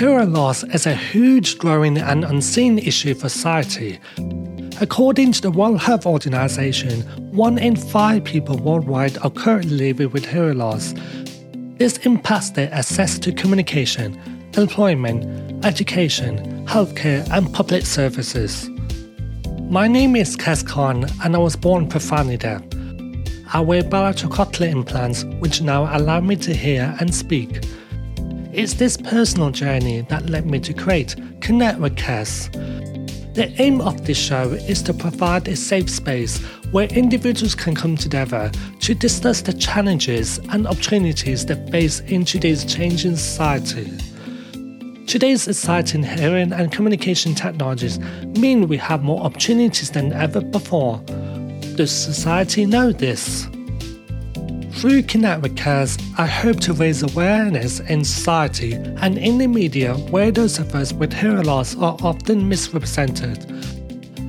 Hearing loss is a huge, growing, and unseen issue for society. According to the World Health Organization, one in five people worldwide are currently living with hearing loss. This impacts their access to communication, employment, education, healthcare, and public services. My name is Qais Khan, and I was born profoundly deaf. I wear bilateral cochlear implants, which now allow me to hear and speak. It's this personal journey that led me to create Connect with Qais. The aim of this show is to provide a safe space where individuals can come together to discuss the challenges and opportunities they face in today's changing society. Today's exciting hearing and communication technologies mean we have more opportunities than ever before. Does society know this? Through Connect with Qais, I hope to raise awareness in society and in the media where those of us with hearing loss are often misrepresented.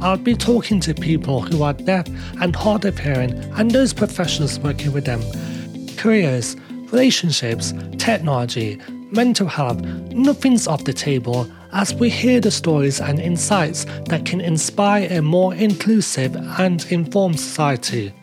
I'll be talking to people who are deaf and hard of hearing and those professionals working with them. Careers, relationships, technology, mental health, nothing's off the table as we hear the stories and insights that can inspire a more inclusive and informed society.